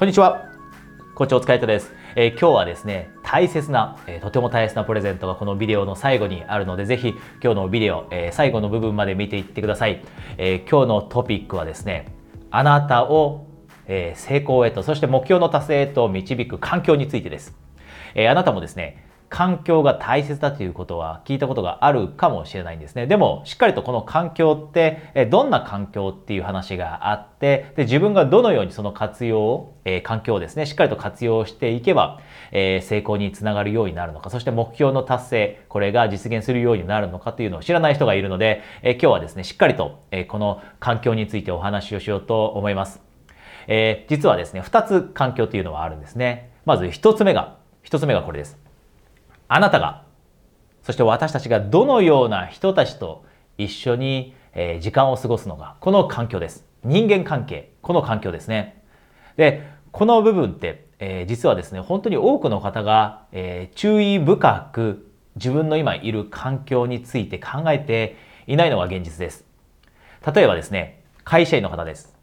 こんにちは。校長お疲れ様です、えー、今日はですね、大切な、えー、とても大切なプレゼントがこのビデオの最後にあるので、ぜひ今日のビデオ、えー、最後の部分まで見ていってください。え今日のトピックはですね、あなたを、え成功へと、そして目標の達成へと導く環境についてです。えあなたもですね、環境が大切だということは聞いたことがあるかもしれないんですね。でも、しっかりとこの環境って、どんな環境っていう話があって、で自分がどのようにその活用を、えー、環境をですね、しっかりと活用していけば、えー、成功につながるようになるのか、そして目標の達成、これが実現するようになるのかというのを知らない人がいるので、えー、今日はですね、しっかりと、えこの環境についてお話をしようと思います。え実はですね、2つ環境というのはあるんですね。まず1つ目が、1つ目がこれです。あなたが、そして私たちがどのような人たちと一緒に時間を過ごすのか、この環境です。人間関係、この環境ですね。で、この部分って、えー、実はですね、本当に多くの方が、えー、注意深く自分の今いる環境について考えていないのが現実です。例えばですね、会社員の方です。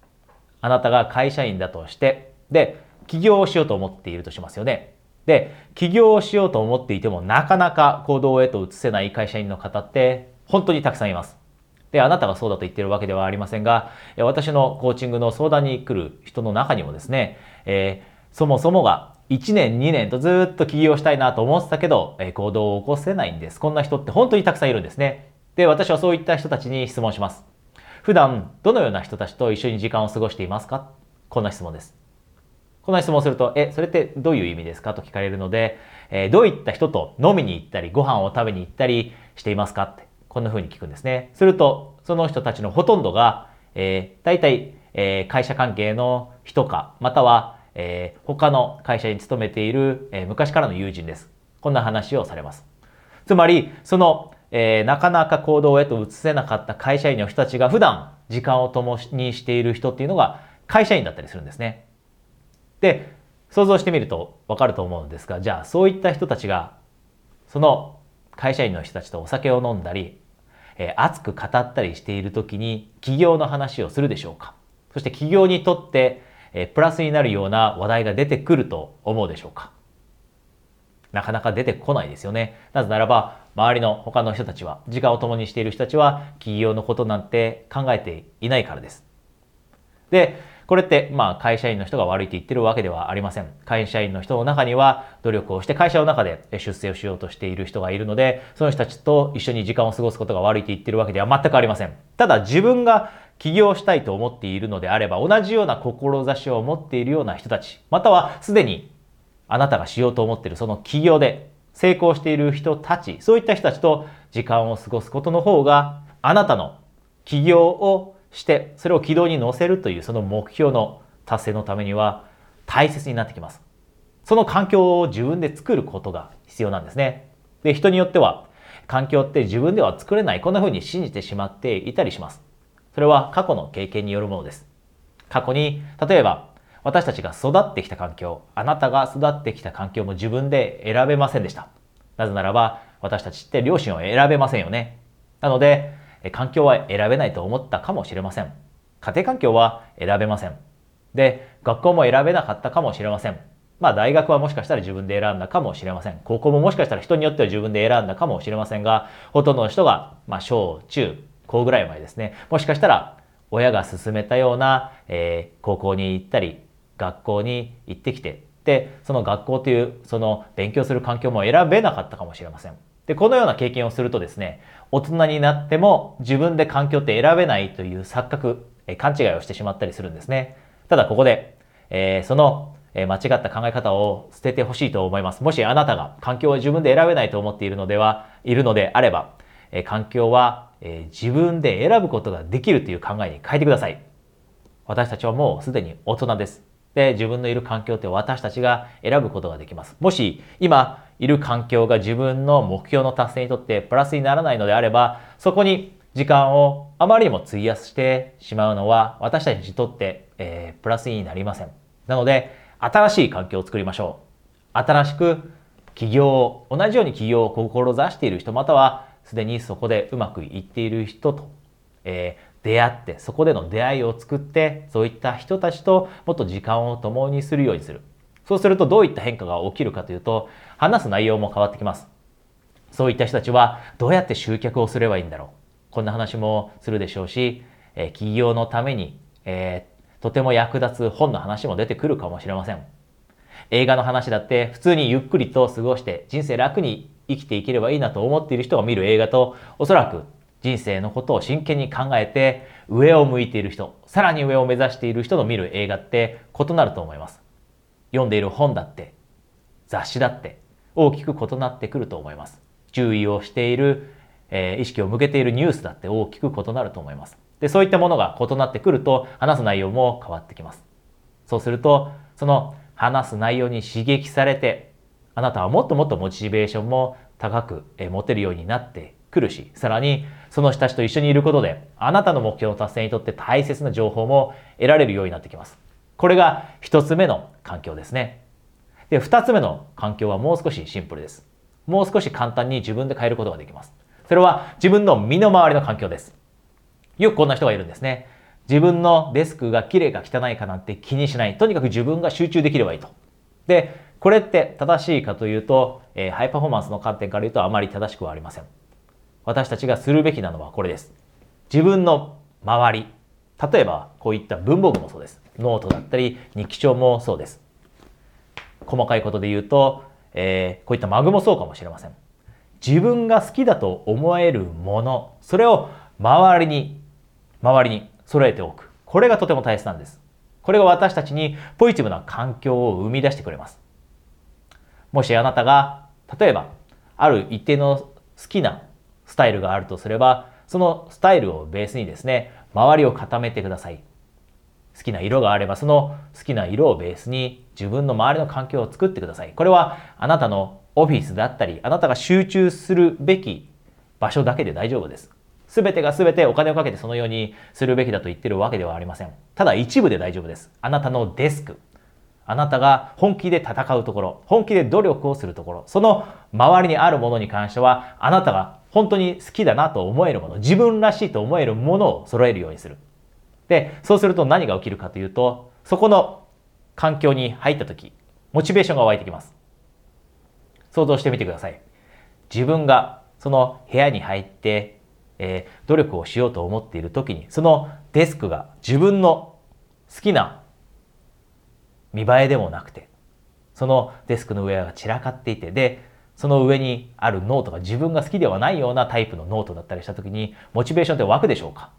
あなたが会社員だとして、で、起業をしようと思っているとしますよね。で、起業をしようと思っていてもなかなか行動へと移せない会社員の方って本当にたくさんいます。で、あなたがそうだと言ってるわけではありませんが、私のコーチングの相談に来る人の中にもですね、えー、そもそもが1年2年とずっと起業したいなと思ってたけど、えー、行動を起こせないんです。こんな人って本当にたくさんいるんですね。で、私はそういった人たちに質問します。普段、どのような人たちと一緒に時間を過ごしていますか？こんな質問です。この質問をすると、え、それってどういう意味ですか？と聞かれるので、えー、どういった人と飲みに行ったり、ご飯を食べに行ったりしていますか？って、こんな風に聞くんですね。すると、その人たちのほとんどが、えー、大体、えー、会社関係の人か、または、えー、他の会社に勤めている、えー、昔からの友人です。こんな話をされます。つまり、その、えー、なかなか行動へと移せなかった会社員の人たちが普段時間を共にしている人っていうのが会社員だったりするんですね。で、想像してみるとわかると思うんですが、じゃあそういった人たちが、その会社員の人たちとお酒を飲んだり、えー、熱く語ったりしている時に企業の話をするでしょうかそして企業にとって、えー、プラスになるような話題が出てくると思うでしょうかなかなか出てこないですよね。なぜならば、周りの他の人たちは、時間を共にしている人たちは、企業のことなんて考えていないからです。で、これって、まあ、会社員の人が悪いと言ってるわけではありません。会社員の人の中には、努力をして会社の中で出世をしようとしている人がいるので、その人たちと一緒に時間を過ごすことが悪いと言ってるわけでは全くありません。ただ、自分が起業したいと思っているのであれば、同じような志を持っているような人たち、またはすでにあなたがしようと思っているその起業で成功している人たち、そういった人たちと時間を過ごすことの方が、あなたの起業をして、それを軌道に乗せるというその目標の達成のためには大切になってきます。その環境を自分で作ることが必要なんですね。で、人によっては、環境って自分では作れない、こんな風に信じてしまっていたりします。それは過去の経験によるものです。過去に、例えば、私たちが育ってきた環境、あなたが育ってきた環境も自分で選べませんでした。なぜならば、私たちって両親を選べませんよね。なので、環境は選べないと思ったかもしれません。家庭環境は選べません。で、学校も選べなかったかもしれません。まあ大学はもしかしたら自分で選んだかもしれません。高校ももしかしたら人によっては自分で選んだかもしれませんが、ほとんどの人が、まあ小、中、高ぐらい前ですね。もしかしたら親が勧めたような、えー、高校に行ったり、学校に行ってきて、で、その学校というその勉強する環境も選べなかったかもしれません。で、このような経験をするとですね、大人になっても自分で環境って選べないという錯覚、え勘違いをしてしまったりするんですね。ただここで、えー、そのえ間違った考え方を捨ててほしいと思います。もしあなたが環境を自分で選べないと思っているのでは、いるのであれば、え環境は、え自分で選ぶことができるという考えに変えてください。私たちはもうすでに大人です。で、自分のいる環境って私たちが選ぶことができます。もし今いる環境が自分の目標の達成にとってプラスにならないのであれば、そこに時間をあまりにも費やしてしまうのは私たちにとって、えー、プラスになりません。なので、新しい環境を作りましょう。新しく起業を、同じように起業を志している人、またはすでにそこでうまくいっている人と、えー、出会ってそこでの出会いを作ってそういった人たちともっと時間を共にするようにする。そうするとどういった変化が起きるかというと話す内容も変わってきます。そういった人たちはどうやって集客をすればいいんだろう。こんな話もするでしょうし、え企業のために、えー、とても役立つ本の話も出てくるかもしれません。映画の話だって普通にゆっくりと過ごして人生楽に生きていければいいなと思っている人が見る映画とおそらく人生のことを真剣に考えて上を向いている人さらに上を目指している人の見る映画って異なると思います。読んでいる本だって雑誌だって大きく異なってくると思います。注意をしている、えー、意識を向けているニュースだって大きく異なると思います。でそういったものが異なってくると話す内容も変わってきます。そうするとその話す内容に刺激されてあなたはもっともっとモチベーションも高く持てるようになってくるしさらにその人たちと一緒にいることであなたの目標の達成にとって大切な情報も得られるようになってきますこれが一つ目の環境ですねで二つ目の環境はもう少しシンプルですもう少し簡単に自分で変えることができますそれは自分の身の回りの環境ですよくこんな人がいるんですね自分のデスクが綺麗か汚いかなんて気にしない。とにかく自分が集中できればいいと。で、これって正しいかというと、えー、ハイパフォーマンスの観点から言うとあまり正しくはありません。私たちがするべきなのはこれです。自分の周り。例えば、こういった文房具もそうです。ノートだったり、日記帳もそうです。細かいことで言うと、えー、こういったマグもそうかもしれません。自分が好きだと思えるもの、それを周りに、周りに揃えておく。これがとても大切なんです。これが私たちにポジティブな環境を生み出してくれます。もしあなたが、例えば、ある一定の好きなスタイルがあるとすれば、そのスタイルをベースにですね、周りを固めてください。好きな色があれば、その好きな色をベースに自分の周りの環境を作ってください。これはあなたのオフィスだったり、あなたが集中するべき場所だけで大丈夫です。全てが全てお金をかけてそのようにするべきだと言ってるわけではありません。ただ一部で大丈夫です。あなたのデスク。あなたが本気で戦うところ、本気で努力をするところ、その周りにあるものに関しては、あなたが本当に好きだなと思えるもの、自分らしいと思えるものを揃えるようにする。で、そうすると何が起きるかというと、そこの環境に入った時、モチベーションが湧いてきます。想像してみてください。自分がその部屋に入ってえー、努力をしようと思っている時にそのデスクが自分の好きな見栄えでもなくてそのデスクの上が散らかっていてでその上にあるノートが自分が好きではないようなタイプのノートだったりした時にモチベーションって湧くでしょうか？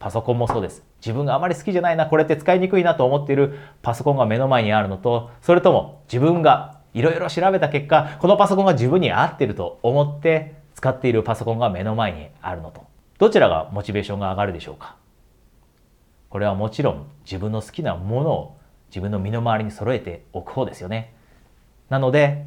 パソコンもそうです。自分があまり好きじゃないな、これって使いにくいなと思っているパソコンが目の前にあるのと、それとも自分がいろいろ調べた結果、このパソコンが自分に合ってると思って使っているパソコンが目の前にあるのと。どちらがモチベーションが上がるでしょうか？これはもちろん自分の好きなものを自分の身の回りに揃えておく方ですよね。なので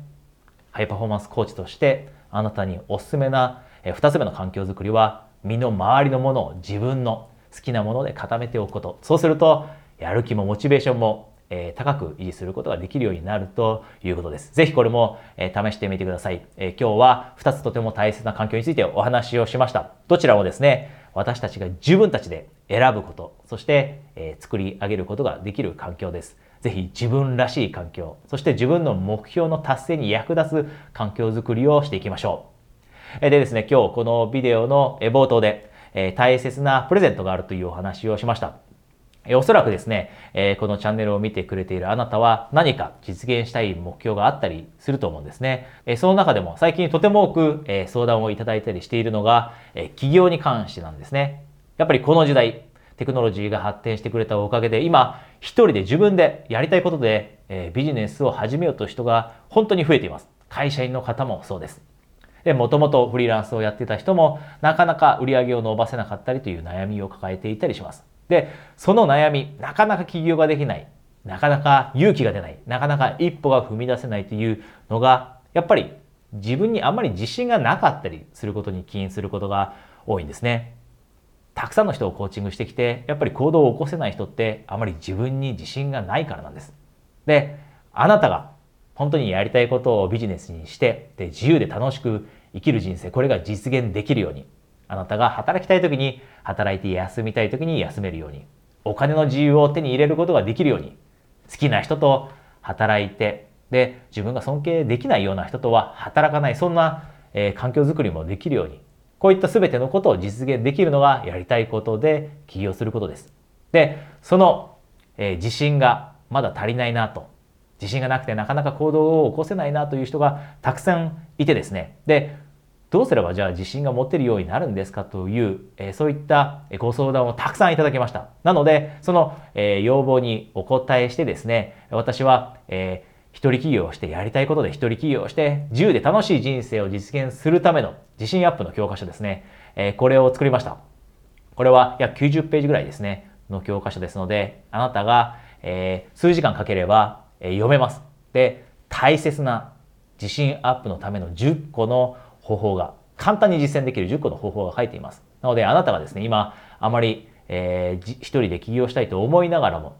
ハイパフォーマンスコーチとしてあなたにおすすめな2つ目の環境づくりは身の回りのものを自分の好きなもので固めておくことそうするとやる気もモチベーションもえ、高く維持することができるようになるということです。ぜひこれも、え、試してみてください、え、今日は2つとても大切な環境についてお話をしました。どちらもですね、私たちが自分たちで選ぶこと、そして、え作り上げることができる環境です。ぜひ自分らしい環境、そして自分の目標の達成に役立つ環境づくりをしていきましょう。でですね、今日このビデオの冒頭で、大切なプレゼントがあるというお話をしました。おそらくですね、このチャンネルを見てくれているあなたは何か実現したい目標があったりすると思うんですね。その中でも最近とても多く、相談をいただいたりしているのが、え企業に関してなんですね。やっぱりこの時代、テクノロジーが発展してくれたおかげで今一人で自分でやりたいことで、えビジネスを始めようとう人が本当に増えています。会社員の方もそうです。で、もともとフリーランスをやってた人もなかなか売り上げを伸ばせなかったりという悩みを抱えていたりします。で、その悩み、なかなか起業ができない、なかなか勇気が出ない、なかなか一歩が踏み出せないというのが、やっぱり自分にあんまり自信がなかったりすることに起因することが多いんですね。たくさんの人をコーチングしてきて、やっぱり行動を起こせない人ってあまり自分に自信がないからなんです。で、あなたが本当にやりたいことをビジネスにして、で、自由で楽しく生きる人生、これが実現できるように、あなたが働きたい時に働いて休みたい時に休めるようにお金の自由を手に入れることができるように好きな人と働いてで自分が尊敬できないような人とは働かないそんな、えー、環境づくりもできるようにこういった全てのことを実現できるのがやりたいことで起業することです。でその、えー、自信がまだ足りないなと自信がなくてなかなか行動を起こせないなという人がたくさんいてですねでどうすればじゃあ自信が持てるようになるんですかという、えー、そういったご相談をたくさんいただきました。なので、その、えー、要望にお答えしてですね、私は、え、一人起業をしてやりたいことで一人起業をして自由で楽しい人生を実現するための自信アップの教科書ですね。えー、これを作りました。これは約90ページぐらいですね、の教科書ですので、あなたが、えー、数時間かければ、えー、読めます。で、大切な自信アップのための10個の方法が、簡単に実践できる10個の方法が書いています。なので、あなたがですね、今、あまり、えー、一人で起業したいと思いながらも、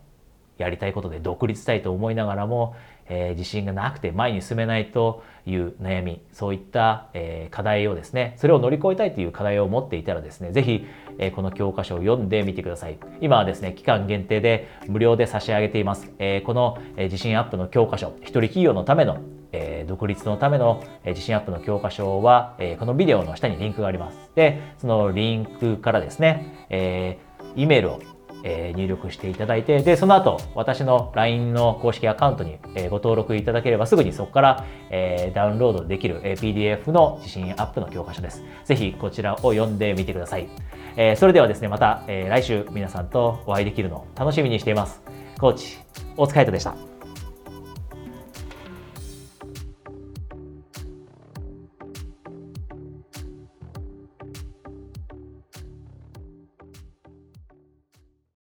やりたいことで独立したいと思いながらも、えー、自信がなくて前に進めないという悩み、そういった、えー、課題をですね、それを乗り越えたいという課題を持っていたらですね、ぜひ、えー、この教科書を読んでみてください。今はですね、期間限定で無料で差し上げています。えー、この、えー、自信アップの教科書、一人企業のためのえー、独立のための、えー、自信アップの教科書は、えー、このビデオの下にリンクがあります。で、そのリンクからですね、えー、E メールを、え、入力していただいて、で、その後、私の LINE の公式アカウントに、え、ご登録いただければすぐにそこから、え、ダウンロードできる、え、PDF の自信アップの教科書です。ぜひこちらを読んでみてください。え、それではですね、また、え、来週皆さんとお会いできるのを楽しみにしています。コーチ、大塚海人でした。